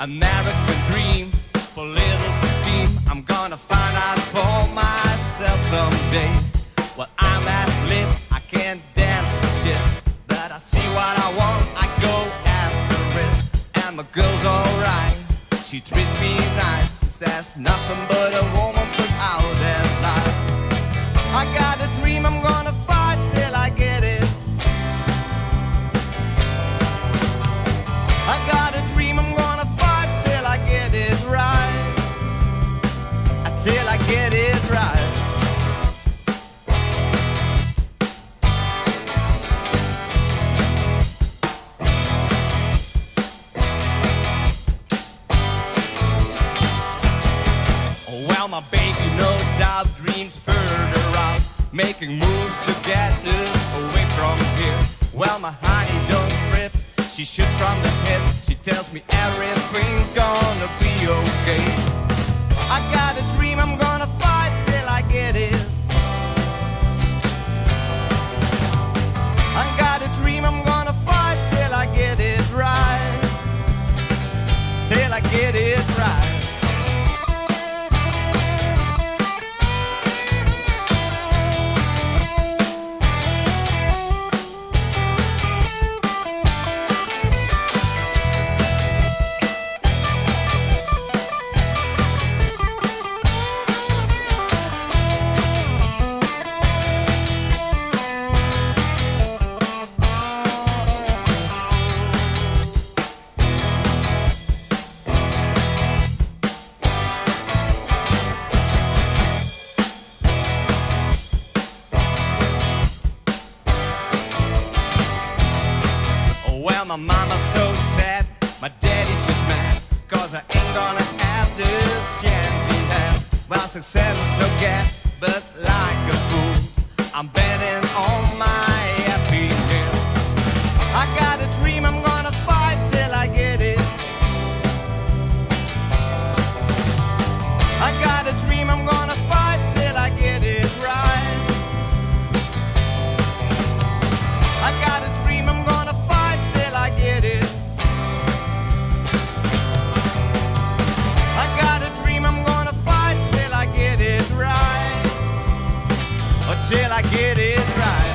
American dream for little steam. I'm gonna find out for myself someday. Well, I'm at I can't dance for shit. But I see what I want, I go after it. And my girl's alright, she treats me nice. She says nothing but a woman puts out as I. I got a dream, I'm gonna. Making moves to get us away from here. Well, my honey don't trip, she shoots from the hip. She tells me everything's gonna be okay. I got a dream, I'm gonna my mama's so sad. My daddy's just mad. Cause I ain't gonna have this chance he had. Well, success is no gas, but like a fool, I'm betting on till I get it right.